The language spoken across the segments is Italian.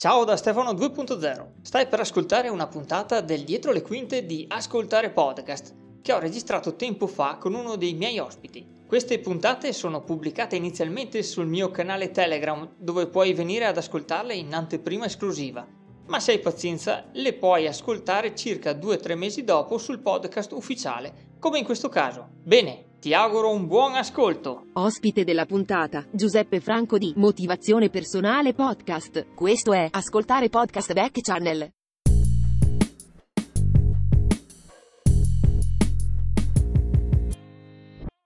Ciao da Stefano 2.0. Stai per ascoltare una puntata del Dietro le quinte di Ascoltare Podcast che ho registrato tempo fa con uno dei miei ospiti. Queste puntate sono pubblicate inizialmente sul mio canale Telegram dove puoi venire ad ascoltarle in anteprima esclusiva. Ma se hai pazienza le puoi ascoltare circa 2-3 mesi dopo sul podcast ufficiale, come in questo caso. Bene, ti auguro un buon ascolto. Ospite della puntata, Giuseppe Franco di Motivazione Personale Podcast. Questo è Ascoltare Podcast Back Channel.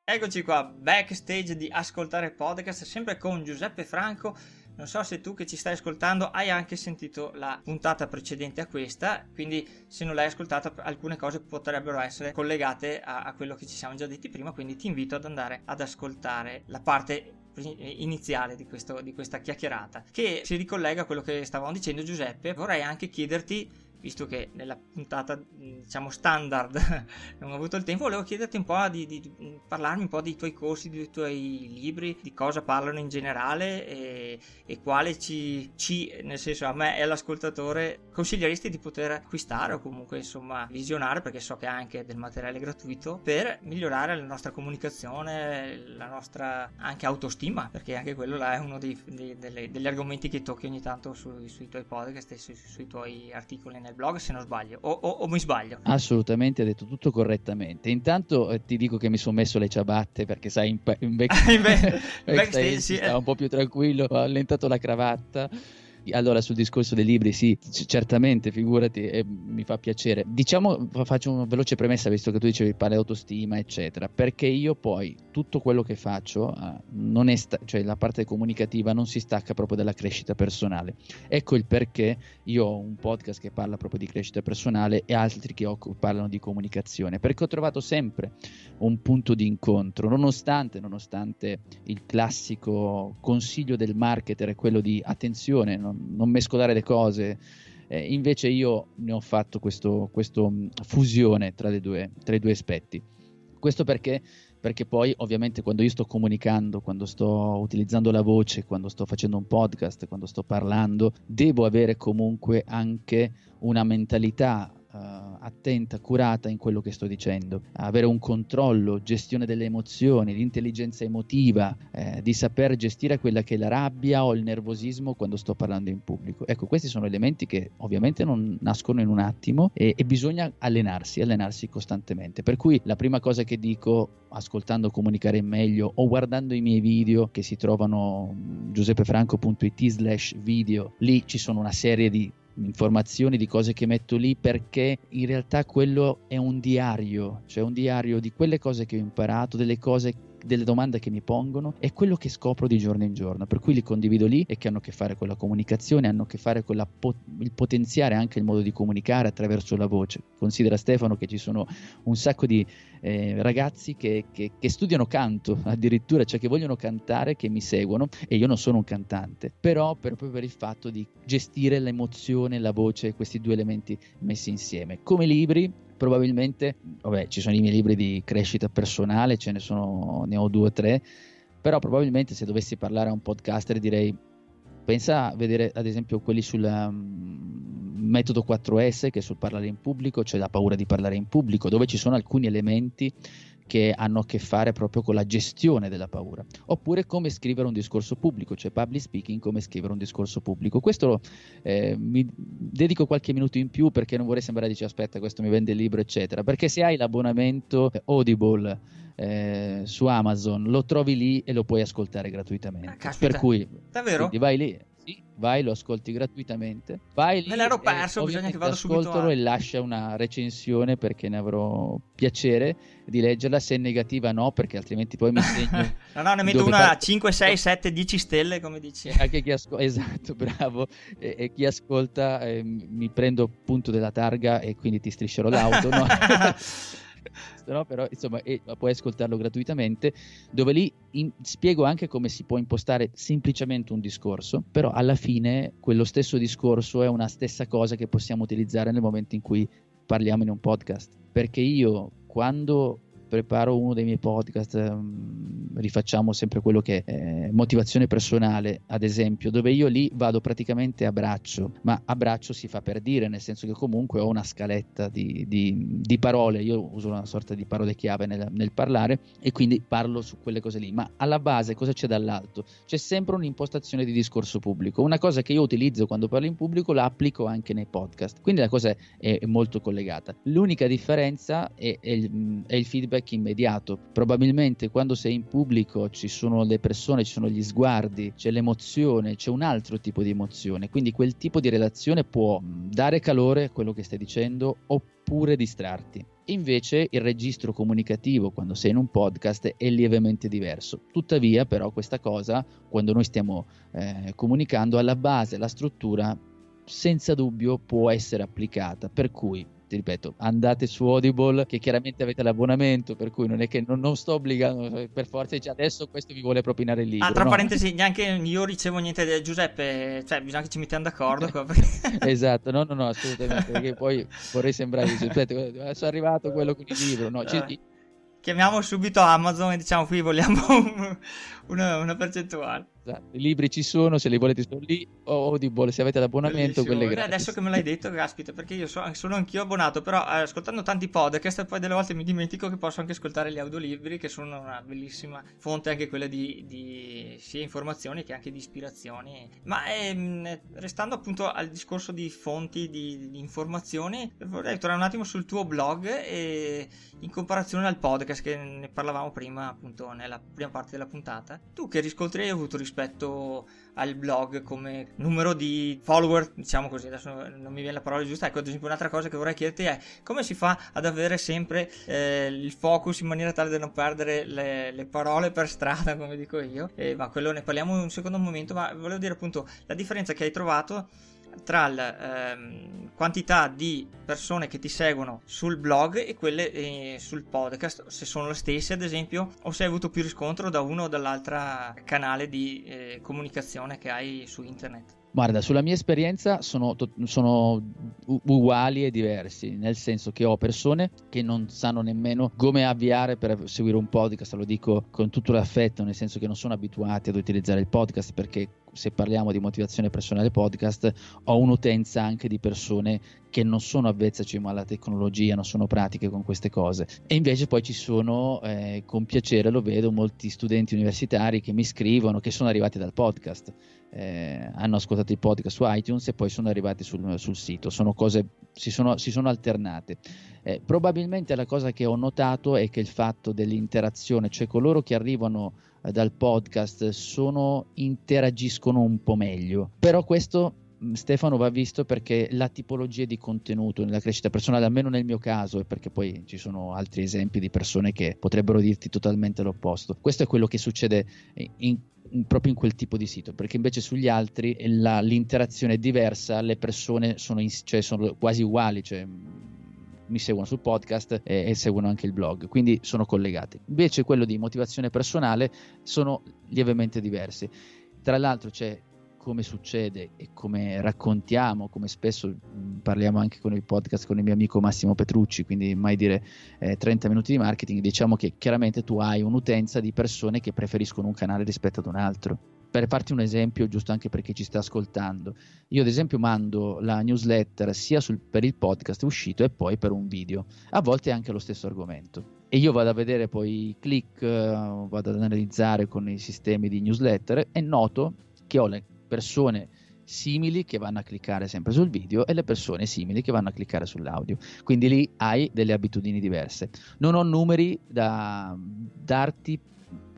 Eccoci qua, backstage di Ascoltare Podcast, sempre con Giuseppe Franco non so se tu che ci stai ascoltando hai anche sentito la puntata precedente a questa, quindi se non l'hai ascoltata alcune cose potrebbero essere collegate a, a quello che ci siamo già detti prima, quindi ti invito ad andare ad ascoltare la parte iniziale di, questo, di questa chiacchierata che si ricollega a quello che stavamo dicendo Giuseppe. Vorrei anche chiederti visto che nella puntata diciamo standard non ho avuto il tempo, volevo chiederti un po' di, di, di, parlarmi un po' dei tuoi corsi, dei tuoi libri, di cosa parlano in generale e, e quale ci, ci, nel senso a me e all'ascoltatore consiglieresti di poter acquistare o comunque insomma visionare perché so che ha anche del materiale gratuito per migliorare la nostra comunicazione, la nostra anche autostima perché anche quello là è uno dei, dei, delle, degli argomenti che tocchi ogni tanto su, sui tuoi podcast e su, sui tuoi articoli nel nel blog se non sbaglio, o, o, o mi sbaglio? Assolutamente, ha detto tutto correttamente. Intanto eh, ti dico che mi sono messo le ciabatte perché sai in, in, back, in back, backstage, backstage sì, stava un po' più tranquillo, ho allentato la cravatta allora, sul discorso dei libri, sì, certamente, figurati, eh, mi fa piacere. Diciamo, faccio una veloce premessa, visto che tu dicevi di autostima, eccetera, perché io poi tutto quello che faccio, eh, sta- cioè la parte comunicativa, non si stacca proprio dalla crescita personale. Ecco il perché io ho un podcast che parla proprio di crescita personale e altri che ho, parlano di comunicazione, perché ho trovato sempre un punto di incontro, nonostante, nonostante il classico consiglio del marketer è quello di attenzione, non, non mescolare le cose. Eh, invece io ne ho fatto questa fusione tra, due, tra i due aspetti. Questo perché perché poi ovviamente quando io sto comunicando, quando sto utilizzando la voce, quando sto facendo un podcast, quando sto parlando, devo avere comunque anche una mentalità uh, attenta, curata in quello che sto dicendo, avere un controllo, gestione delle emozioni, l'intelligenza emotiva, eh, di saper gestire quella che è la rabbia o il nervosismo quando sto parlando in pubblico. Ecco, questi sono elementi che ovviamente non nascono in un attimo e, e bisogna allenarsi, allenarsi costantemente. Per cui la prima cosa che dico ascoltando comunicare meglio o guardando i miei video che si trovano giuseppefranco.it slash video, lì ci sono una serie di informazioni di cose che metto lì perché in realtà quello è un diario, cioè un diario di quelle cose che ho imparato, delle cose delle domande che mi pongono e quello che scopro di giorno in giorno, per cui li condivido lì e che hanno a che fare con la comunicazione, hanno a che fare con po- il potenziare anche il modo di comunicare attraverso la voce. Considera Stefano che ci sono un sacco di eh, ragazzi che, che, che, studiano canto addirittura, cioè che vogliono cantare, che mi seguono e io non sono un cantante, però per, proprio per il fatto di gestire l'emozione, la voce, questi due elementi messi insieme. Come libri, probabilmente, vabbè, ci sono i miei libri di crescita personale, ce ne sono, ne ho due o tre, però probabilmente se dovessi parlare a un podcaster direi pensa a vedere ad esempio quelli sul um, metodo 4S che è sul parlare in pubblico, cioè la paura di parlare in pubblico, dove ci sono alcuni elementi che hanno a che fare proprio con la gestione della paura, oppure come scrivere un discorso pubblico, cioè public speaking, come scrivere un discorso pubblico. Questo eh, mi dedico qualche minuto in più perché non vorrei sembrare dice aspetta questo mi vende il libro eccetera, perché se hai l'abbonamento Audible eh, su Amazon lo trovi lì e lo puoi ascoltare gratuitamente. Ah, per cui davvero? vai lì sì, vai, lo ascolti gratuitamente. Vai lì Me l'ero perso, bisogna che vado subito a... e lascia una recensione perché ne avrò piacere di leggerla. Se è negativa no, perché altrimenti poi mi segno. no, no, ne metto una a 5, 6, 7, 10 stelle, come dici. Anche chi ascolta, esatto, bravo. E, e chi ascolta eh, mi prendo punto della targa e quindi ti striscerò l'auto, no? no? però insomma puoi ascoltarlo gratuitamente, dove lì in, spiego anche come si può impostare semplicemente un discorso, però alla fine quello stesso discorso è una stessa cosa che possiamo utilizzare nel momento in cui parliamo in un podcast, perché io quando preparo uno dei miei podcast, um, rifacciamo sempre quello che è motivazione personale, ad esempio, dove io lì vado praticamente a braccio, ma a braccio si fa per dire, nel senso che comunque ho una scaletta di, di, di parole, io uso una sorta di parole chiave nel, nel parlare e quindi parlo su quelle cose lì, ma alla base cosa c'è dall'alto? C'è sempre un'impostazione di discorso pubblico, una cosa che io utilizzo quando parlo in pubblico la applico anche nei podcast, quindi la cosa è, è molto collegata. L'unica differenza è, è, è il feedback immediato, probabilmente quando sei in pubblico ci sono le persone, ci sono gli sguardi, c'è l'emozione, c'è un altro tipo di emozione, quindi quel tipo di relazione può dare calore a quello che stai dicendo oppure distrarti. Invece il registro comunicativo quando sei in un podcast è lievemente diverso. Tuttavia però questa cosa, quando noi stiamo eh, comunicando, alla base, la struttura senza dubbio può essere applicata. Per cui ti ripeto, andate su Audible, che chiaramente avete l'abbonamento, per cui non è che non, non sto obbligando eh, per forza, dice adesso questo vi vuole propinare il libro. Ah, tra no? parentesi, neanche io ricevo niente da Giuseppe, cioè bisogna che ci mettiamo d'accordo. esatto, no, no, no, assolutamente, perché poi vorrei sembrare, aspetta, adesso è arrivato quello con il libro, no, ci, chiamiamo subito Amazon e diciamo qui vogliamo una, una percentuale. Esatto. I libri ci sono, se li volete sono lì, o Audible se avete l'abbonamento, quelle gratis. Adesso che me l'hai detto, caspita, perché io so, sono anch'io abbonato, però eh, ascoltando tanti podcast poi delle volte mi dimentico che posso anche ascoltare gli audiolibri, che sono una bellissima fonte anche quella di, di sia informazioni che anche di ispirazioni. Ma ehm, restando appunto al discorso di fonti di, di informazioni, vorrei tornare un attimo sul tuo blog e in comparazione al podcast che ne parlavamo prima appunto nella prima parte della puntata. Tu che riscontri hai avuto rispetto rispetto al blog come numero di follower, diciamo così, adesso non mi viene la parola giusta. Ecco, ad esempio, un'altra cosa che vorrei chiederti è come si fa ad avere sempre eh, il focus in maniera tale da non perdere le, le parole per strada, come dico io. E ma quello ne parliamo in un secondo momento, ma volevo dire appunto la differenza che hai trovato tra la ehm, quantità di persone che ti seguono sul blog e quelle eh, sul podcast, se sono le stesse ad esempio, o se hai avuto più riscontro da uno o dall'altro canale di eh, comunicazione che hai su internet. Guarda, sulla mia esperienza sono, sono, uguali e diversi, nel senso che ho persone che non sanno nemmeno come avviare per seguire un podcast, lo dico con tutto l'affetto, nel senso che non sono abituati ad utilizzare il podcast perché se parliamo di motivazione personale podcast ho un'utenza anche di persone che non sono avvezze cioè, alla tecnologia, non sono pratiche con queste cose. E invece poi ci sono, eh, con piacere lo vedo, molti studenti universitari che mi scrivono che sono arrivati dal podcast eh, hanno ascoltato il podcast su iTunes e poi sono arrivati sul, sul sito. Sono cose, si sono, si sono alternate. Eh, probabilmente la cosa che ho notato è che il fatto dell'interazione, cioè coloro che arrivano eh, dal podcast sono, interagiscono un po' meglio. Però questo mm, Stefano va visto perché la tipologia di contenuto nella crescita personale, almeno nel mio caso, e perché poi ci sono altri esempi di persone che potrebbero dirti totalmente l'opposto. Questo è quello che succede in proprio in quel tipo di sito, perché invece sugli altri la, l'interazione è diversa, le persone sono, in, cioè sono quasi uguali, cioè mi seguono sul podcast e, e, seguono anche il blog, quindi sono collegati. Invece quello di motivazione personale sono lievemente diversi. Tra l'altro c'è come succede e come raccontiamo, come spesso mh, parliamo anche con il podcast con il mio amico Massimo Petrucci, quindi mai dire eh, 30 minuti di marketing, diciamo che chiaramente tu hai un'utenza di persone che preferiscono un canale rispetto ad un altro. Per farti un esempio, giusto anche per chi ci sta ascoltando, io ad esempio mando la newsletter sia sul, per il podcast uscito e poi per un video, a volte anche lo stesso argomento. E io vado a vedere poi i click, uh, vado ad analizzare con i sistemi di newsletter e noto che ho le persone simili che vanno a cliccare sempre sul video e le persone simili che vanno a cliccare sull'audio. Quindi lì hai delle abitudini diverse. Non ho numeri da darti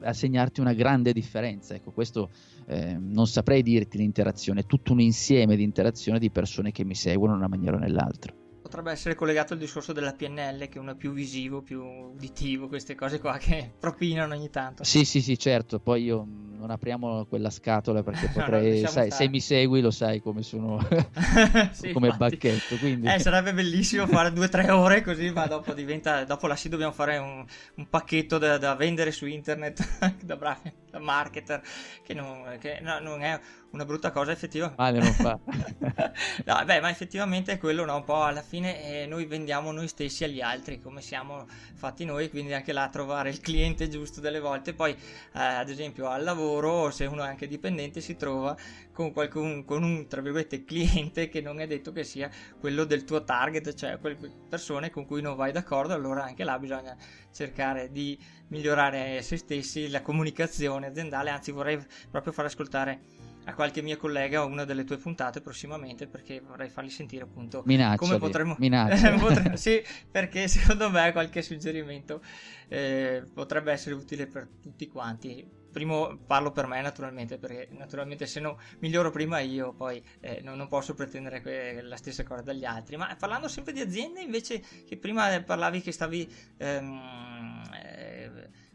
a segnarti una grande differenza. Ecco, questo eh, non saprei dirti l'interazione, è tutto un insieme di interazione di persone che mi seguono in una maniera o nell'altra potrebbe essere collegato al discorso della PNL, che uno è più visivo, più uditivo, queste cose qua che propinano ogni tanto. Sì, sì, sì, certo. Poi io non apriamo quella scatola perché potrei, no, sai, se mi segui lo sai come sono, sì, come infatti. bacchetto. Quindi... Eh, sarebbe bellissimo fare due o tre ore così, ma dopo diventa, dopo là sì dobbiamo fare un, un pacchetto da, da vendere su internet da bravi. Marketer, che, non, che no, non è una brutta cosa effettivamente. Male non fa. no, beh, ma effettivamente è quello, no? Un po' alla fine eh, noi vendiamo noi stessi agli altri, come siamo fatti noi, quindi anche là trovare il cliente giusto delle volte. Poi, eh, ad esempio, al lavoro, se uno è anche dipendente, si trova con, qualcun, con un, tra virgolette, cliente che non è detto che sia quello del tuo target, cioè quelle persone con cui non vai d'accordo, allora anche là bisogna cercare di migliorare se stessi, la comunicazione aziendale, anzi vorrei proprio far ascoltare a qualche mio collega una delle tue puntate prossimamente perché vorrei fargli sentire appunto minaccia come potremmo potremmo... sì perché secondo me qualche suggerimento eh, potrebbe essere utile per tutti quanti. Primo parlo per me naturalmente perché naturalmente se no miglioro prima io poi eh, non, non, posso pretendere que- la stessa cosa dagli altri. Ma parlando sempre di aziende invece che prima parlavi che stavi ehm, eh,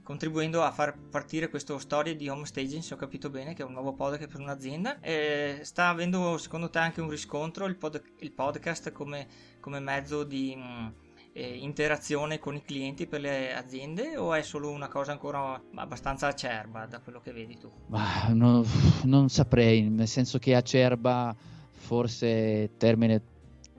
contribuendo a far partire questa storia di home staging, se ho capito bene, che è un nuovo podcast per un'azienda. E sta avendo secondo te anche un riscontro il, pod- il podcast come, come, mezzo di mh, mm, eh, interazione con i clienti per le aziende o è solo una cosa ancora abbastanza acerba da quello che vedi tu? Bah, no, non saprei, nel senso che acerba forse termine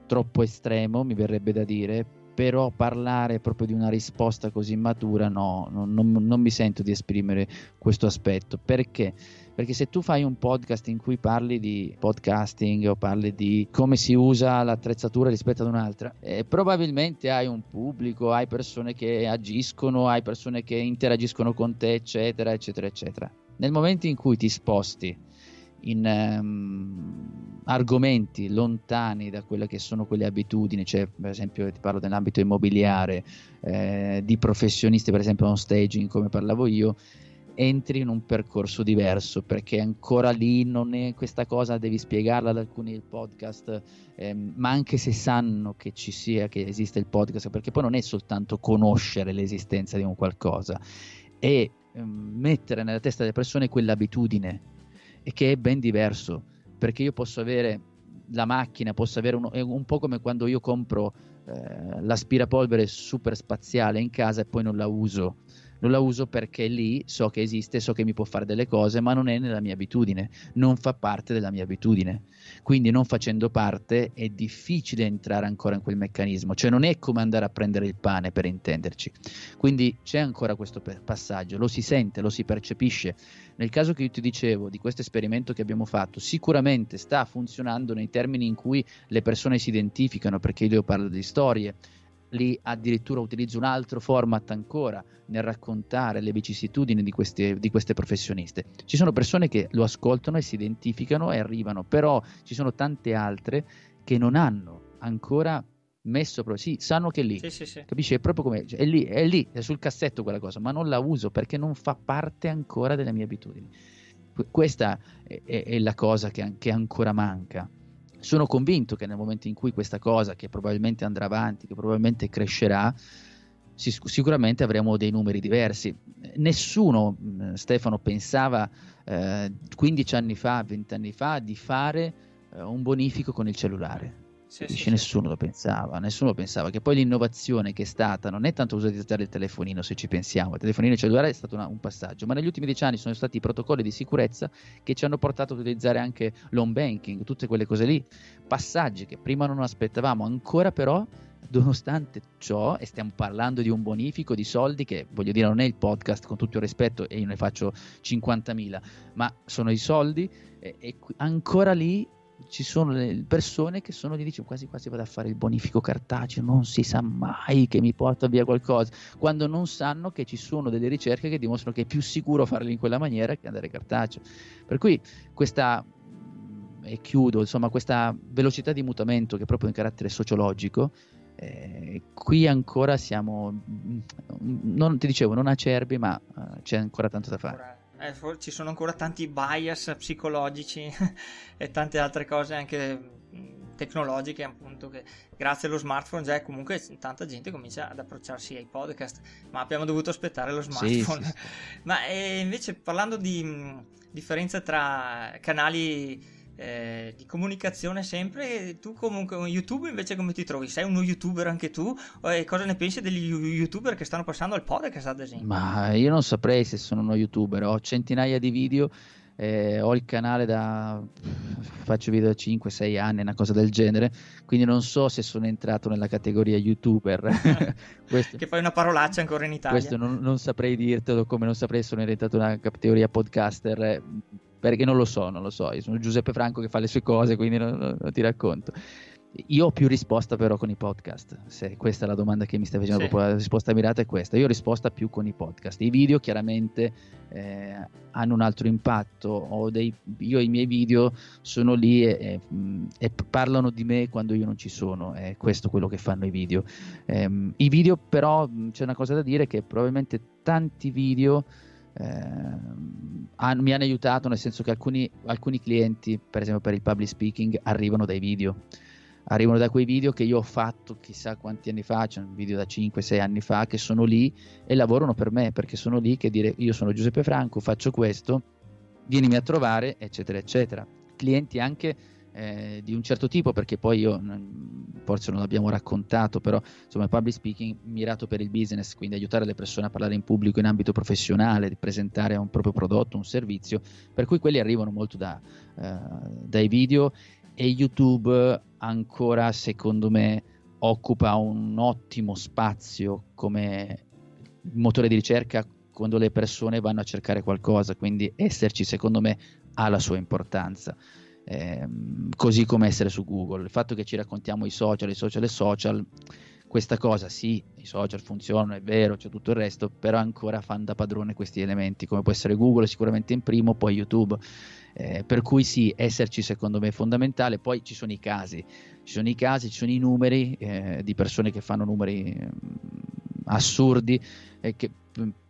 troppo estremo, mi verrebbe da dire, però parlare proprio di una risposta così matura no, non, non, non, mi sento di esprimere questo aspetto. Perché? Perché se tu fai un podcast in cui parli di podcasting o parli di come si usa l'attrezzatura rispetto ad un'altra, eh, probabilmente hai un pubblico, hai persone che agiscono, hai persone che interagiscono con te, eccetera, eccetera, eccetera. Nel momento in cui ti sposti in um, argomenti lontani da quelle che sono quelle abitudini, cioè per esempio ti parlo dell'ambito immobiliare, eh, di professionisti per esempio on staging come parlavo io, entri in un percorso diverso perché ancora lì non è questa cosa devi spiegarla ad alcuni podcast eh, ma anche se sanno che ci sia che esiste il podcast perché poi non è soltanto conoscere l'esistenza di un qualcosa è eh, mettere nella testa delle persone quell'abitudine e che è ben diverso, perché io posso avere la macchina, posso avere uno, è un po' come quando io compro eh, l'aspirapolvere super spaziale in casa e poi non la uso non la uso perché lì so che esiste, so che mi può fare delle cose, ma non è nella mia abitudine, non fa parte della mia abitudine. Quindi non facendo parte è difficile entrare ancora in quel meccanismo, cioè non è come andare a prendere il pane per intenderci. Quindi c'è ancora questo passaggio, lo si sente, lo si percepisce. Nel caso che io ti dicevo di questo esperimento che abbiamo fatto, sicuramente sta funzionando nei termini in cui le persone si identificano, perché io parlo di storie, lì addirittura utilizzo un altro format ancora nel raccontare le vicissitudini di queste, di queste, professioniste. Ci sono persone che lo ascoltano e si identificano e arrivano, però ci sono tante altre che non hanno ancora messo proprio, sì, sanno che è lì, sì, sì, sì. capisci? È proprio come, è lì, è lì, è sul cassetto quella cosa, ma non la uso perché non fa parte ancora delle mie abitudini. Questa è, è, è la cosa che, che ancora manca sono convinto che nel momento in cui questa cosa, che probabilmente andrà avanti, che probabilmente crescerà, sicuramente avremo dei numeri diversi. Nessuno, Stefano, pensava eh, 15 anni fa, 20 anni fa di fare eh, un bonifico con il cellulare. Sì, sì, nessuno sì. lo pensava, nessuno pensava. Che poi l'innovazione che è stata non è tanto utilizzare il telefonino se ci pensiamo, il telefonino cellulare è stato una, un passaggio, ma negli ultimi dieci anni sono stati i protocolli di sicurezza che ci hanno portato ad utilizzare anche l'home banking, tutte quelle cose lì, passaggi che prima non aspettavamo, ancora però nonostante ciò, e stiamo parlando di un bonifico di soldi che voglio dire non è il podcast con tutto il rispetto e io ne faccio 50.000, ma sono i soldi e, e ancora lì ci sono persone che sono lì dicono quasi quasi vado a fare il bonifico cartaceo, non si sa mai che mi porta via qualcosa, quando non sanno che ci sono delle ricerche che dimostrano che è più sicuro farlo in quella maniera che andare cartaceo. Per cui questa e chiudo, insomma, questa velocità di mutamento che è proprio in carattere sociologico, eh, qui ancora siamo, non ti dicevo, non acerbi, ma uh, c'è ancora tanto da fare eh, ci sono ancora tanti bias psicologici e tante altre cose anche tecnologiche appunto che grazie allo smartphone già comunque tanta gente comincia ad approcciarsi ai podcast ma abbiamo dovuto aspettare lo smartphone sì, sì, sì. ma eh, invece parlando di mh, differenza tra canali eh, di comunicazione sempre. Tu comunque un YouTube invece come ti trovi? Sei uno youtuber anche tu? E cosa ne pensi degli youtuber che stanno passando al podcast ad esempio? Ma io non saprei se sono uno youtuber, ho centinaia di video eh, ho il canale da faccio video da 5-6 anni, una cosa del genere, quindi non so se sono entrato nella categoria youtuber. questo, che fai una parolaccia ancora in Italia. Questo non, non saprei dirtelo, come non saprei se sono entrato nella categoria podcaster, perché non lo so, non lo so. Io sono Giuseppe Franco che fa le sue cose, quindi non, non, non ti racconto. Io ho più risposta però con i podcast, se questa è la domanda che mi stai facendo, sì. la risposta mirata è questa, io ho risposta più con i podcast, i video chiaramente eh, hanno un altro impatto, dei, io i miei video sono lì e, e, e, parlano di me quando io non ci sono, è questo quello che fanno i video. Eh, I video però c'è una cosa da dire che probabilmente tanti video... Eh, mi hanno aiutato nel senso che alcuni, alcuni clienti, per esempio per il public speaking, arrivano dai video arrivano da quei video che io ho fatto chissà quanti anni fa, c'è un video da 5-6 anni fa che sono lì e lavorano per me perché sono lì che dire io sono Giuseppe Franco, faccio questo, vienimi a trovare, eccetera, eccetera. Clienti anche eh, di un certo tipo perché poi io forse non l'abbiamo raccontato però insomma public speaking mirato per il business quindi aiutare le persone a parlare in pubblico in ambito professionale di presentare un proprio prodotto un servizio per cui quelli arrivano molto da, eh, dai video e YouTube ancora secondo me occupa un ottimo spazio come motore di ricerca quando le persone vanno a cercare qualcosa, quindi esserci secondo me ha la sua importanza. Eh, così come essere su Google. Il fatto che ci raccontiamo i social, i social e social, questa cosa sì, i social funzionano, è vero, c'è tutto il resto, però ancora fanno da padrone questi elementi, come può essere Google sicuramente in primo, poi YouTube. Eh, per cui sì, esserci secondo me è fondamentale. Poi ci sono i casi, ci sono i casi, ci sono i numeri eh, di persone che fanno numeri mm, assurdi eh, che,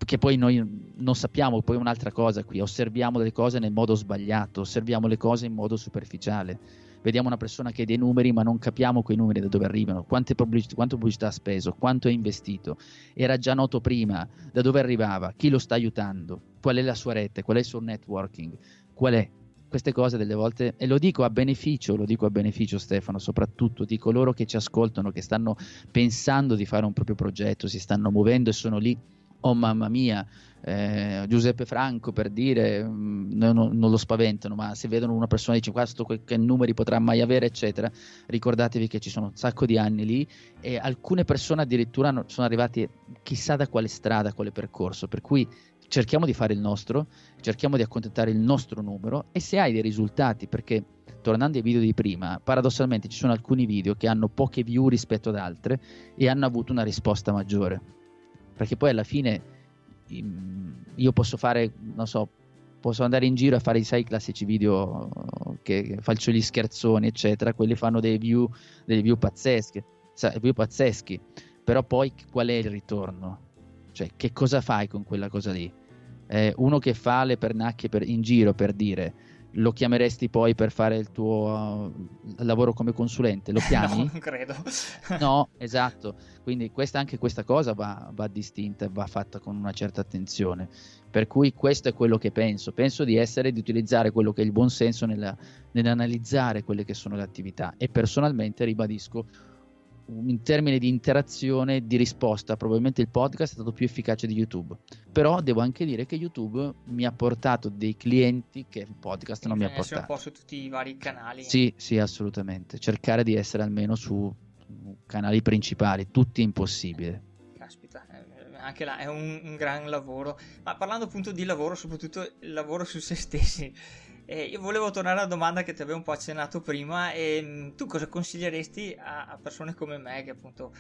che, poi noi non sappiamo. Poi un'altra cosa qui, osserviamo le cose nel modo sbagliato, osserviamo le cose in modo superficiale. Vediamo una persona che ha dei numeri, ma non capiamo quei numeri da dove arrivano, pubblicità, quanto pubblicità ha speso, quanto ha investito. Era già noto prima, da dove arrivava, chi lo sta aiutando, qual è la sua rete, qual è il suo networking qual è? Queste cose delle volte, e lo dico a beneficio, lo dico a beneficio Stefano, soprattutto di coloro che ci ascoltano, che stanno pensando di fare un proprio progetto, si stanno muovendo e sono lì, oh mamma mia, eh, Giuseppe Franco per dire, mh, mm, non, non, lo spaventano, ma se vedono una persona e dice questo che numeri potrà mai avere, eccetera, ricordatevi che ci sono un sacco di anni lì e alcune persone addirittura sono arrivate chissà da quale strada, quale percorso, per cui cerchiamo di fare il nostro, cerchiamo di accontentare il nostro numero e se hai dei risultati, perché tornando ai video di prima, paradossalmente ci sono alcuni video che hanno poche view rispetto ad altre e hanno avuto una risposta maggiore. Perché poi alla fine io posso fare, non so, posso andare in giro a fare i sei classici video che faccio gli scherzoni, eccetera, quelli fanno dei view, dei view pazzeschi, view pazzeschi, però poi qual è il ritorno? Cioè, che cosa fai con quella cosa lì? Eh, uno che fa le pernacchie per, in giro per dire lo chiameresti poi per fare il tuo uh, lavoro come consulente? Lo chiami? no, credo. no, esatto. Quindi questa, anche questa cosa va, va distinta e va fatta con una certa attenzione. Per cui questo è quello che penso. Penso di essere, di utilizzare quello che è il buon senso nella, nell'analizzare quelle che sono le attività e personalmente ribadisco in termini di interazione e di risposta, probabilmente il podcast è stato più efficace di YouTube. Però devo anche dire che YouTube mi ha portato dei clienti che il podcast non mi ha portato. un po' su tutti i vari canali. Sì, sì, assolutamente. Cercare di essere almeno su canali principali, tutti è impossibile. Caspita, eh, anche là è un, un gran lavoro. Ma parlando appunto di lavoro, soprattutto il lavoro su se stessi eh, io volevo tornare alla domanda che ti avevo un po' accennato prima. E, mm, tu cosa consiglieresti a, a, persone come me che appunto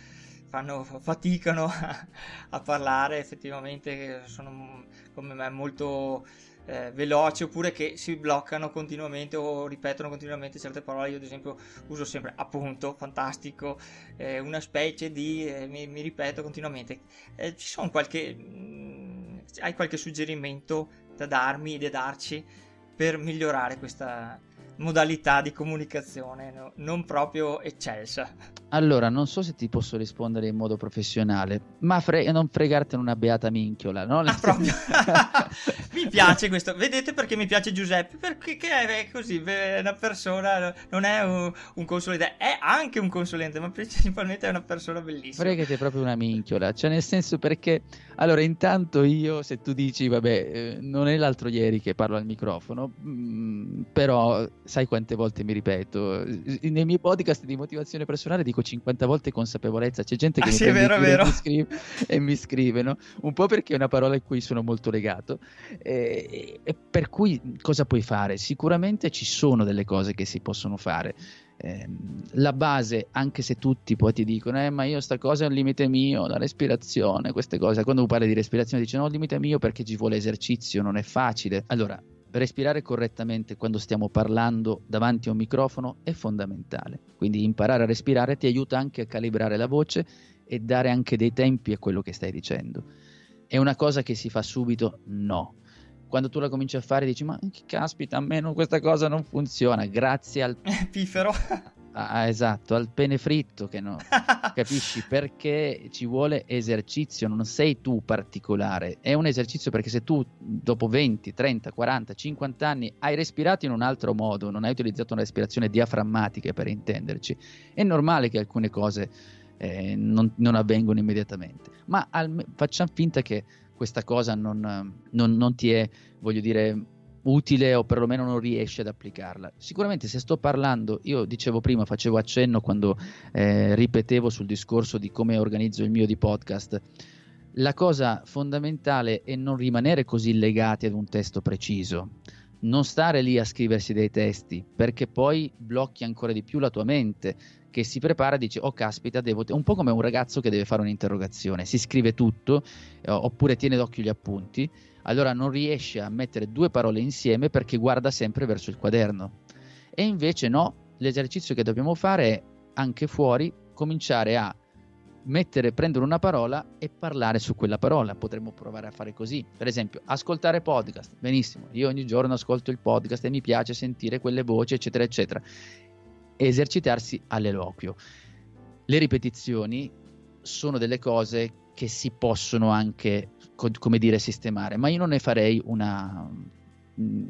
fanno, faticano a, a parlare, effettivamente sono come me molto eh, veloci oppure che si bloccano continuamente o ripetono continuamente certe parole. Io, ad esempio, uso sempre appunto, fantastico, eh, una specie di eh, mi, mi, ripeto continuamente. Eh, ci sono qualche. Mh, mm, hai qualche suggerimento da darmi, da darci? Per migliorare questa modalità di comunicazione no? non proprio eccelsa. Allora, non so se ti posso rispondere in modo professionale, ma fre- non fregartene una beata minchiola, no? Ah, proprio. mi piace questo, vedete perché mi piace Giuseppe? Perché è così, una persona, non è un, un, consulente, è anche un consulente, ma principalmente è una persona bellissima. Fregate proprio una minchiola, cioè nel senso perché, allora intanto io, se tu dici, vabbè, eh, non è l'altro ieri che parlo al microfono, mm, però sai quante volte mi ripeto, nei miei podcast di motivazione personale dico 50 volte consapevolezza, c'è gente che ah, mi, sì, vero, vero. Mi scrive, e mi scrive, no? un po' perché è una parola a cui sono molto legato, e, e per cui cosa puoi fare? Sicuramente ci sono delle cose che si possono fare. Eh, la base, anche se tutti poi ti dicono, eh, ma io sta cosa è un limite mio, la respirazione, queste cose, quando parli di respirazione dici no, il limite mio perché ci vuole esercizio, non è facile. Allora, respirare correttamente quando stiamo parlando davanti a un microfono è fondamentale. Quindi imparare a respirare ti aiuta anche a calibrare la voce e dare anche dei tempi a quello che stai dicendo. È una cosa che si fa subito? No. Quando tu la cominci a fare dici ma che caspita, a me non, questa cosa non funziona, grazie al... Piffero. Ah, esatto, al pene fritto che no, capisci? Perché ci vuole esercizio, non sei tu particolare, è un esercizio perché se tu dopo 20, 30, 40, 50 anni hai respirato in un altro modo, non hai utilizzato una respirazione diaframmatica per intenderci, è normale che alcune cose eh, non, non, avvengono immediatamente, ma al, facciamo finta che questa cosa non, non, non ti è, voglio dire, utile o perlomeno non riesce ad applicarla. Sicuramente se sto parlando, io dicevo prima, facevo accenno quando eh, ripetevo sul discorso di come organizzo il mio di podcast, la cosa fondamentale è non rimanere così legati ad un testo preciso, non stare lì a scriversi dei testi, perché poi blocchi ancora di più la tua mente che si prepara e dice oh caspita devo un po' come un ragazzo che deve fare un'interrogazione si scrive tutto eh, oppure tiene d'occhio gli appunti allora non riesce a mettere due parole insieme perché guarda sempre verso il quaderno. E invece no, l'esercizio che dobbiamo fare è anche fuori cominciare a mettere, prendere una parola e parlare su quella parola. Potremmo provare a fare così. Per esempio, ascoltare podcast. Benissimo, io ogni giorno ascolto il podcast e mi piace sentire quelle voci, eccetera, eccetera. Esercitarsi all'eloquio. Le ripetizioni sono delle cose che si possono anche, come dire, sistemare, ma io non ne farei una,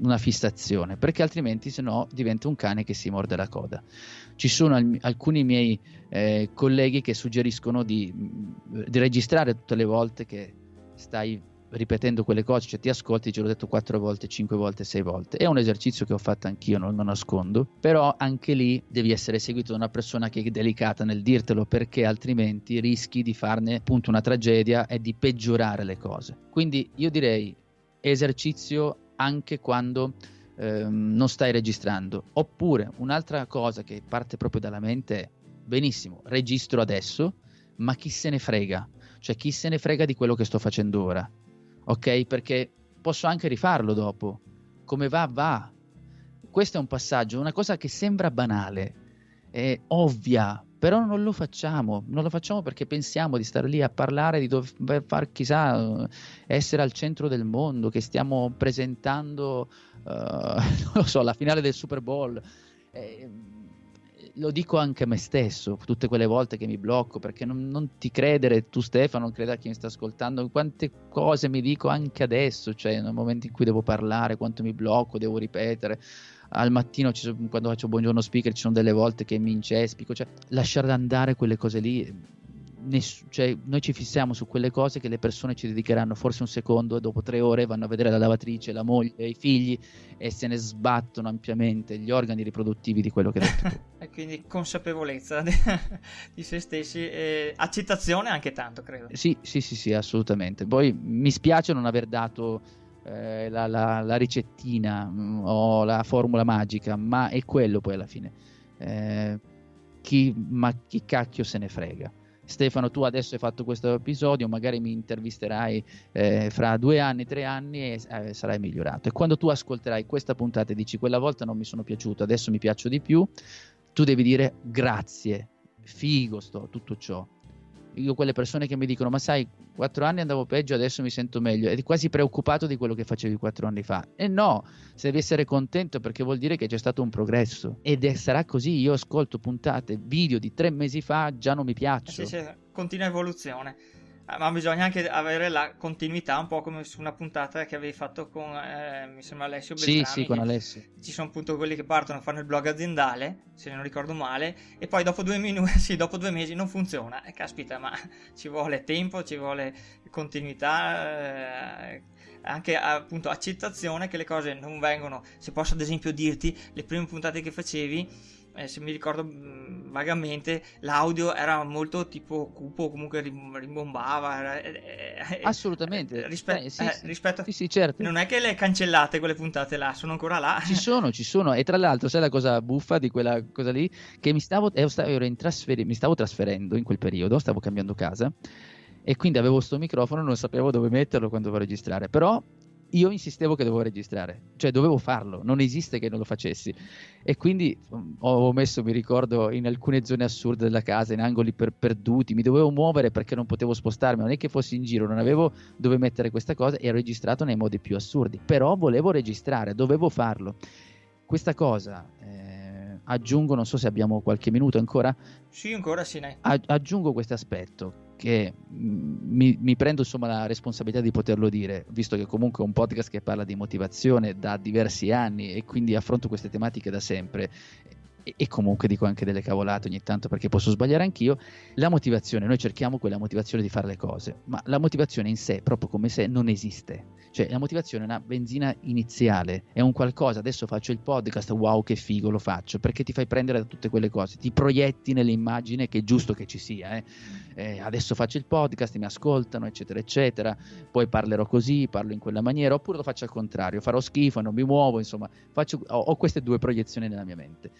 una fissazione, perché altrimenti se no diventa un cane che si morde la coda. Ci sono al- alcuni miei eh, colleghi che suggeriscono di, di, registrare tutte le volte che stai ripetendo quelle cose, cioè ti ascolti, ce l'ho detto quattro volte, cinque volte, sei volte. È un esercizio che ho fatto anch'io, non lo nascondo, però anche lì devi essere seguito da una persona che è delicata nel dirtelo perché altrimenti rischi di farne appunto una tragedia e di peggiorare le cose. Quindi io direi esercizio anche quando ehm, non stai registrando. Oppure un'altra cosa che parte proprio dalla mente è benissimo, registro adesso, ma chi se ne frega? Cioè chi se ne frega di quello che sto facendo ora? ok? Perché posso anche rifarlo dopo. Come va, va. Questo è un passaggio, una cosa che sembra banale, è ovvia, però non lo facciamo. Non lo facciamo perché pensiamo di stare lì a parlare, di dover far chissà, essere al centro del mondo, che stiamo presentando, uh, non lo so, la finale del Super Bowl. Eh, lo dico anche a me stesso, tutte quelle volte che mi blocco, perché non, non ti credere, tu Stefano, non creda chi mi sta ascoltando, quante cose mi dico anche adesso, cioè nel momento in cui devo parlare, quanto mi blocco, devo ripetere. Al mattino, sono, quando faccio buongiorno speaker, ci sono delle volte che mi incespico, cioè lasciare andare quelle cose lì ness- cioè, noi ci fissiamo su quelle cose che le persone ci dedicheranno forse un secondo e dopo tre ore vanno a vedere la lavatrice, la moglie, i figli e se ne sbattono ampiamente gli organi riproduttivi di quello che hai detto e quindi consapevolezza di, di se stessi e accettazione anche tanto, credo. Sì, sì, sì, sì, assolutamente. Poi mi spiace non aver dato eh, la, la, la, ricettina mh, mm, o la formula magica, ma è quello poi alla fine. Eh, chi, ma chi cacchio se ne frega? Stefano tu adesso hai fatto questo episodio, magari mi intervisterai eh, fra due anni, tre anni e eh, sarai migliorato. E quando tu ascolterai questa puntata e dici quella volta non mi sono piaciuto, adesso mi piaccio di più, tu devi dire grazie, figo sto, tutto ciò. Io quelle persone che mi dicono ma sai, quattro anni andavo peggio, adesso mi sento meglio, ed quasi preoccupato di quello che facevi quattro anni fa. E no, se devi essere contento perché vuol dire che c'è stato un progresso. Ed è, sarà così, io ascolto puntate, video di tre mesi fa, già non mi piacciono. Sì, sì, continua evoluzione. Eh, ma bisogna anche avere la continuità, un po' come su una puntata che avevi fatto con, eh, mi sembra, Alessio Beltrami. Sì, sì, con Alessio. Ci sono appunto quelli che partono, fanno il blog aziendale, se non ricordo male, e poi dopo due, minu- sì, dopo due mesi non funziona. E eh, caspita, ma ci vuole tempo, ci vuole continuità, eh, anche appunto accettazione che le cose non vengono. Se posso ad esempio dirti, le prime puntate che facevi eh, se mi ricordo mh, mm, vagamente, l'audio era molto tipo cupo, comunque rimbombava. Era, eh, eh, Assolutamente. Rispe- eh, sì, sì, rispetto sì, sì, certo. Non è che le cancellate quelle puntate là, sono ancora là. Ci sono, ci sono. E tra l'altro, sai la cosa buffa di quella cosa lì? Che mi stavo, ero in trasferi- mi stavo trasferendo in quel periodo, stavo cambiando casa e quindi avevo questo microfono, non sapevo dove metterlo quando dovevo registrare. Però io insistevo che dovevo registrare, cioè dovevo farlo, non esiste che non lo facessi. E quindi um, ho messo, mi ricordo, in alcune zone assurde della casa, in angoli per, perduti, mi dovevo muovere perché non potevo spostarmi, non è che fossi in giro, non avevo dove mettere questa cosa e ho registrato nei modi più assurdi, però volevo registrare, dovevo farlo. Questa cosa, eh, aggiungo, non so se abbiamo qualche minuto ancora. Sì, ancora sì, ne. aggiungo questo aspetto che mm, mi, mi, prendo insomma la responsabilità di poterlo dire, visto che comunque è un podcast che parla di motivazione da diversi anni e quindi affronto queste tematiche da sempre e comunque dico anche delle cavolate ogni tanto perché posso sbagliare anch'io, la motivazione, noi cerchiamo quella motivazione di fare le cose, ma la motivazione in sé, proprio come sé, non esiste. Cioè la motivazione è una benzina iniziale, è un qualcosa, adesso faccio il podcast, wow che figo lo faccio, perché ti fai prendere da tutte quelle cose, ti proietti nell'immagine che è giusto che ci sia, eh? Eh, adesso faccio il podcast, mi ascoltano, eccetera, eccetera, poi parlerò così, parlo in quella maniera, oppure lo faccio al contrario, farò schifo, non mi muovo, insomma, faccio, ho, ho queste due proiezioni nella mia mente.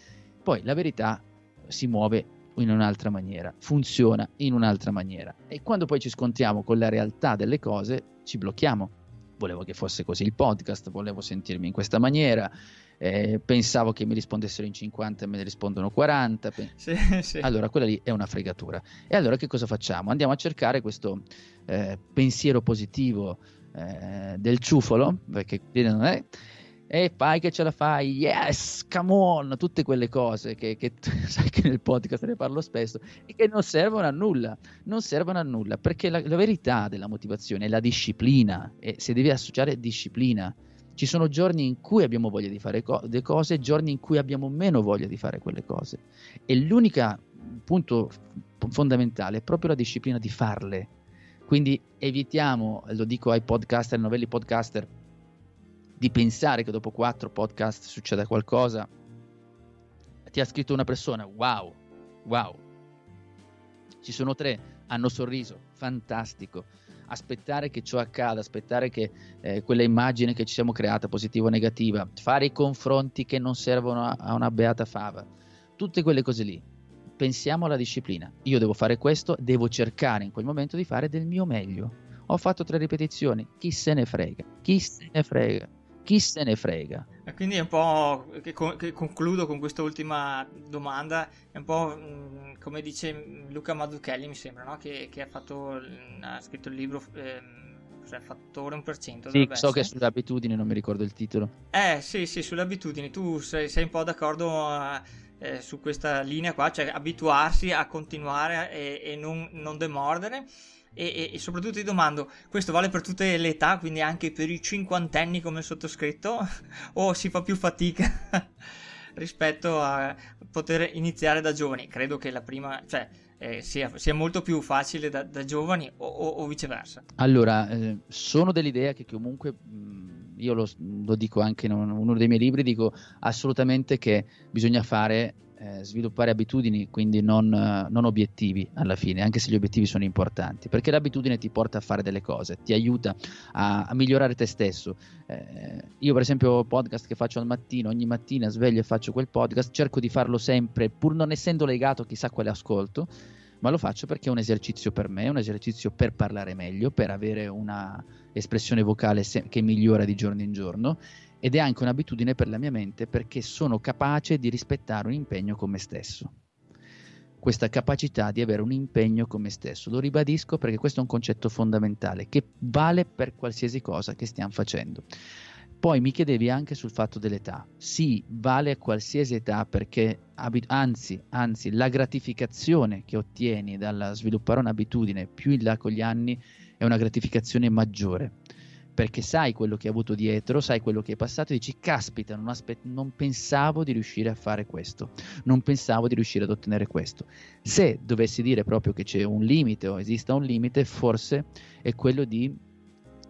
Poi la verità si muove in un'altra maniera, funziona in un'altra maniera e quando poi ci scontriamo con la realtà delle cose ci blocchiamo. Volevo che fosse così il podcast, volevo sentirmi in questa maniera, eh, pensavo che mi rispondessero in 50 e me ne rispondono 40. Sì, sì. Allora quella lì è una fregatura. E allora che cosa facciamo? Andiamo a cercare questo eh, pensiero positivo eh, del ciufolo, perché non è e fai che ce la fai, yes, come on, tutte quelle cose che, che sai che nel podcast ne parlo spesso e che non servono a nulla, non servono a nulla, perché la, la verità della motivazione è la disciplina e se devi associare disciplina. Ci sono giorni in cui abbiamo voglia di fare co- delle cose e giorni in cui abbiamo meno voglia di fare quelle cose. E l'unico punto fondamentale è proprio la disciplina di farle. Quindi evitiamo, lo dico ai podcaster, ai novelli podcaster, di pensare che dopo quattro podcast succeda qualcosa. Ti ha scritto una persona, wow, wow. Ci sono tre, hanno sorriso, fantastico. Aspettare che ciò accada, aspettare che eh, quella immagine che ci siamo creata, positiva o negativa, fare i confronti che non servono a, a una beata fava, tutte quelle cose lì. Pensiamo alla disciplina. Io devo fare questo, devo cercare in quel momento di fare del mio meglio. Ho fatto tre ripetizioni, chi se ne frega, chi se ne frega chi se ne frega. E quindi è un po' che, che concludo con questa ultima domanda, è un po' mh, come dice Luca Mazzucchelli, mi sembra, no? che, che, ha, fatto, ha scritto il libro eh, Fattore 1%. Sì, so essere. che sulle abitudini, non mi ricordo il titolo. Eh sì, sì, sulle abitudini, tu sei, sei un po' d'accordo... Eh, su questa linea qua, cioè abituarsi a continuare e, e non, non demordere e, e, e, soprattutto ti domando, questo vale per tutte le età, quindi anche per i cinquantenni come sottoscritto, o si fa più fatica rispetto a poter iniziare da giovani? Credo che la prima, cioè, eh, sia, sia, molto più facile da, da giovani o, o, o, viceversa. Allora, eh, sono dell'idea che comunque, mh, io lo, lo, dico anche in uno dei miei libri, dico assolutamente che bisogna fare eh, sviluppare abitudini, quindi non, eh, non, obiettivi alla fine, anche se gli obiettivi sono importanti, perché l'abitudine ti porta a fare delle cose, ti aiuta a, a migliorare te stesso. Eh, io per esempio podcast che faccio al mattino, ogni mattina sveglio e faccio quel podcast, cerco di farlo sempre, pur non essendo legato a chissà quale ascolto, ma lo faccio perché è un esercizio per me, un esercizio per parlare meglio, per avere una espressione vocale se- che migliora di giorno in giorno ed è anche un'abitudine per la mia mente perché sono capace di rispettare un impegno con me stesso. questa capacità di avere un impegno con me stesso. Lo ribadisco perché questo è un concetto fondamentale che vale per qualsiasi cosa che stiamo facendo. Poi mi chiedevi anche sul fatto dell'età. Sì, vale a qualsiasi età perché anzi, anzi, la gratificazione che ottieni dal sviluppare un'abitudine più in là con gli anni è una gratificazione maggiore perché sai quello che hai avuto dietro, sai quello che hai passato e dici caspita, non, aspe- non, pensavo di riuscire a fare questo, non pensavo di riuscire ad ottenere questo. Se dovessi dire proprio che c'è un limite o esista un limite, forse è quello di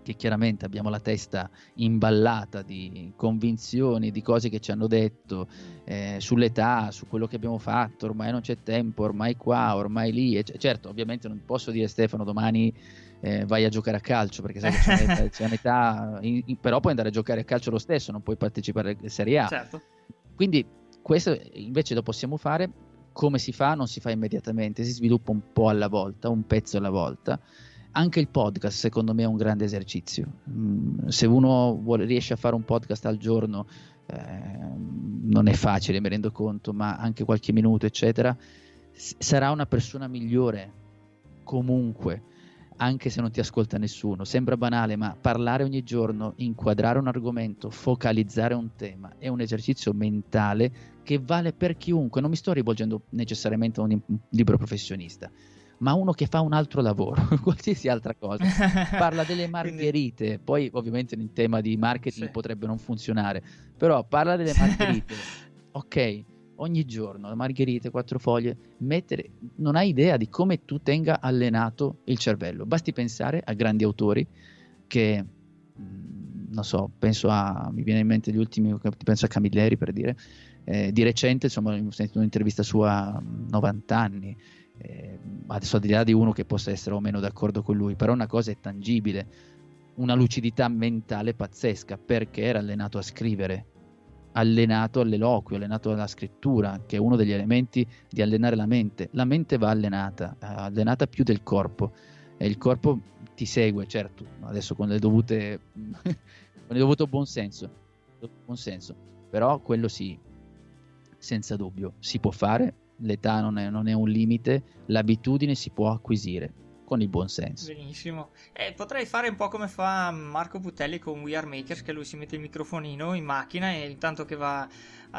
che chiaramente abbiamo la testa imballata di convinzioni, di cose che ci hanno detto eh, sull'età, su quello che abbiamo fatto, ormai non c'è tempo, ormai qua, ormai lì. E c- certo, ovviamente non posso dire Stefano domani eh, vai a giocare a calcio perché sai che c'è un'età, c'è un'età in, in, però puoi andare a giocare a calcio lo stesso, non puoi partecipare alla Serie A. Certo. Quindi questo invece lo possiamo fare come si fa? Non si fa immediatamente, si sviluppa un po' alla volta, un pezzo alla volta. Anche il podcast secondo me è un grande esercizio. Mm, se uno vuole, riesce a fare un podcast al giorno, eh, non è facile, mi rendo conto, ma anche qualche minuto, eccetera, sarà una persona migliore comunque anche se non ti ascolta nessuno. Sembra banale, ma parlare ogni giorno, inquadrare un argomento, focalizzare un tema è un esercizio mentale che vale per chiunque. Non mi sto rivolgendo necessariamente a un libero professionista, ma uno che fa un altro lavoro, qualsiasi altra cosa. Parla delle margherite, Quindi... poi ovviamente in tema di marketing sì. potrebbe non funzionare, però parla delle margherite. ok, ogni giorno, margherite, quattro foglie, mettere, non hai idea di come tu tenga allenato il cervello. Basti pensare a grandi autori che, mm, non so, penso a, mi viene in mente gli ultimi, penso a Camilleri per dire, eh, di recente, insomma, ho sentito un'intervista sua a 90 anni, eh, adesso al di là di uno che possa essere o meno d'accordo con lui, però una cosa è tangibile, una lucidità mentale pazzesca perché era allenato a scrivere allenato all'eloquio, allenato alla scrittura, che è uno degli elementi di allenare la mente. La mente va allenata, eh, allenata più del corpo e il corpo ti segue, certo, adesso con dovute con il dovuto buonsenso, buonsenso, però quello sì, senza dubbio, si può fare, l'età non è, non è un limite, l'abitudine si può acquisire con il buon senso. Benissimo. Eh, potrei fare un po' come fa Marco Putelli con We Are Makers, che lui si mette il microfonino in macchina e intanto che va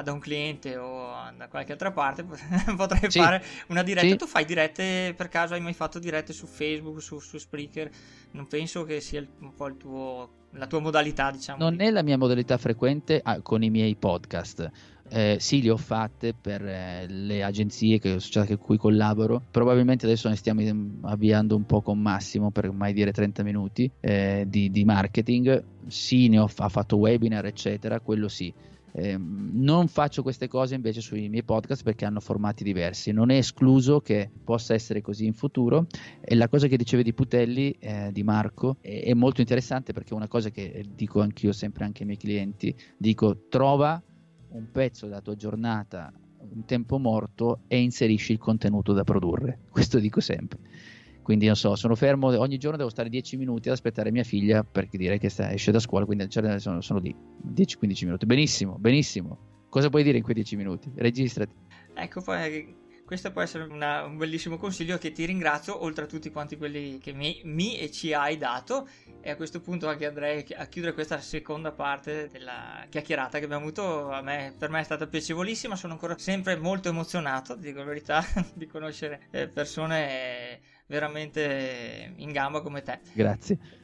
da un cliente o da qualche altra parte potrei sì. fare una diretta. Sì. Tu fai dirette per caso? Hai mai fatto dirette su Facebook, su, su Spreaker? Non penso che sia un po' il tuo, la tua modalità, diciamo. Non è la mia modalità frequente ah, con i miei podcast eh, sì, le ho fatte per eh, le agenzie che, con cui collaboro. Probabilmente adesso ne stiamo avviando un po' con Massimo, per mai dire 30 minuti, eh, di, di, marketing. Sì, ne ho ha fatto webinar, eccetera, quello sì. Eh, non faccio queste cose invece sui miei podcast perché hanno formati diversi. Non è escluso che possa essere così in futuro. E la cosa che dicevi di Putelli, eh, di Marco, è, è molto interessante perché è una cosa che dico anch'io sempre anche ai miei clienti: dico trova un pezzo della tua giornata, un tempo morto e inserisci il contenuto da produrre. Questo dico sempre. Quindi non so, sono fermo, ogni giorno devo stare 10 minuti ad aspettare mia figlia per dire che sta, esce da scuola, quindi sono, sono lì 10-15 minuti. Benissimo, benissimo. Cosa puoi dire in quei 10 minuti? Registrati. Ecco, poi questo può essere una, un bellissimo consiglio che ti ringrazio, oltre a tutti quanti quelli che mi, mi, e ci hai dato. E a questo punto anche andrei a chiudere questa seconda parte della chiacchierata che abbiamo avuto. Me, per me è stata piacevolissima, sono ancora sempre molto emozionato, dico la verità, di conoscere eh, persone veramente in gamba come te. Grazie.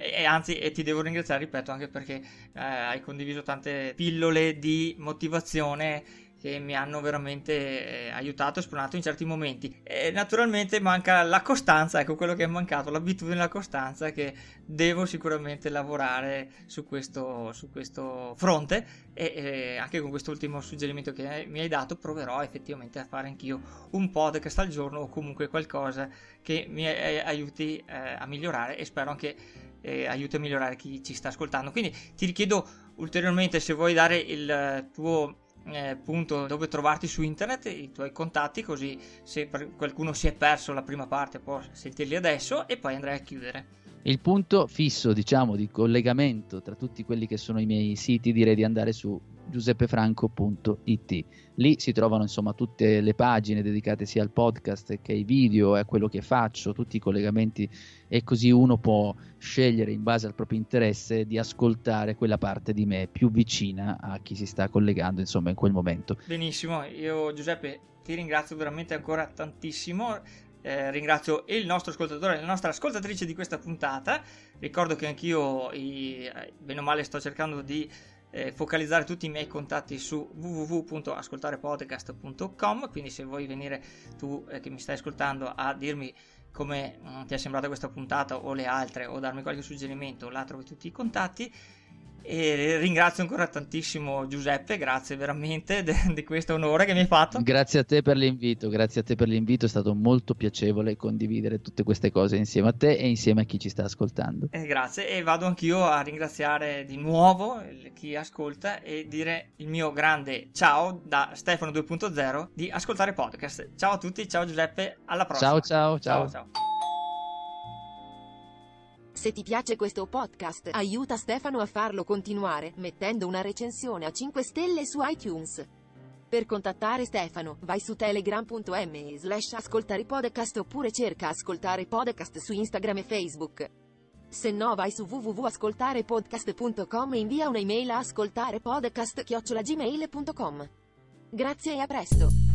e anzi, e ti devo ringraziare, ripeto, anche perché eh, hai condiviso tante pillole di motivazione che mi hanno veramente eh, aiutato e spronato in certi momenti. E naturalmente manca la costanza, ecco quello che è mancato, l'abitudine e la costanza che devo sicuramente lavorare su questo, su questo fronte e, e anche con quest'ultimo suggerimento che mi hai dato proverò effettivamente a fare anch'io un podcast al giorno o comunque qualcosa che mi aiuti eh, a migliorare e spero anche eh, aiuti a migliorare chi ci sta ascoltando. Quindi ti richiedo ulteriormente se vuoi dare il tuo eh, punto dove trovarti su internet, i tuoi contatti, così se qualcuno si è perso la prima parte può sentirli adesso e poi andrai a chiudere. Il punto fisso, diciamo, di collegamento tra tutti quelli che sono i miei siti, direi di andare su giuseppefranco.it. Lì si trovano insomma tutte le pagine dedicate sia al podcast che ai video e a quello che faccio, tutti i collegamenti e così uno può scegliere in base al proprio interesse di ascoltare quella parte di me più vicina a chi si sta collegando insomma in quel momento. Benissimo, io Giuseppe ti ringrazio veramente ancora tantissimo. Eh, ringrazio il nostro ascoltatore e la nostra ascoltatrice di questa puntata. Ricordo che anch'io, i, bene o male, sto cercando di eh, focalizzare tutti i miei contatti su www.ascoltarepodcast.com. Quindi, se vuoi venire tu eh, che mi stai ascoltando a dirmi come mh, mm, ti è sembrata questa puntata o le altre, o darmi qualche suggerimento, là trovi tutti i contatti. E ringrazio ancora tantissimo Giuseppe, grazie veramente di questo onore che mi hai fatto. Grazie a te per l'invito, grazie a te per l'invito, è stato molto piacevole condividere tutte queste cose insieme a te e insieme a chi ci sta ascoltando. Eh, grazie e vado anch'io a ringraziare di nuovo chi ascolta e dire il mio grande ciao da Stefano 2.0 di Ascoltare Podcast. Ciao a tutti, ciao Giuseppe, alla prossima. Ciao ciao ciao. ciao, ciao. Se ti piace questo podcast, aiuta Stefano a farlo continuare, mettendo una recensione a 5 stelle su iTunes. Per contattare Stefano, vai su telegram.me slash ascoltare podcast oppure cerca ascoltare podcast su Instagram e Facebook. Se no vai su www.ascoltarepodcast.com e invia un'email a ascoltarepodcast.gmail.com. Grazie e a presto!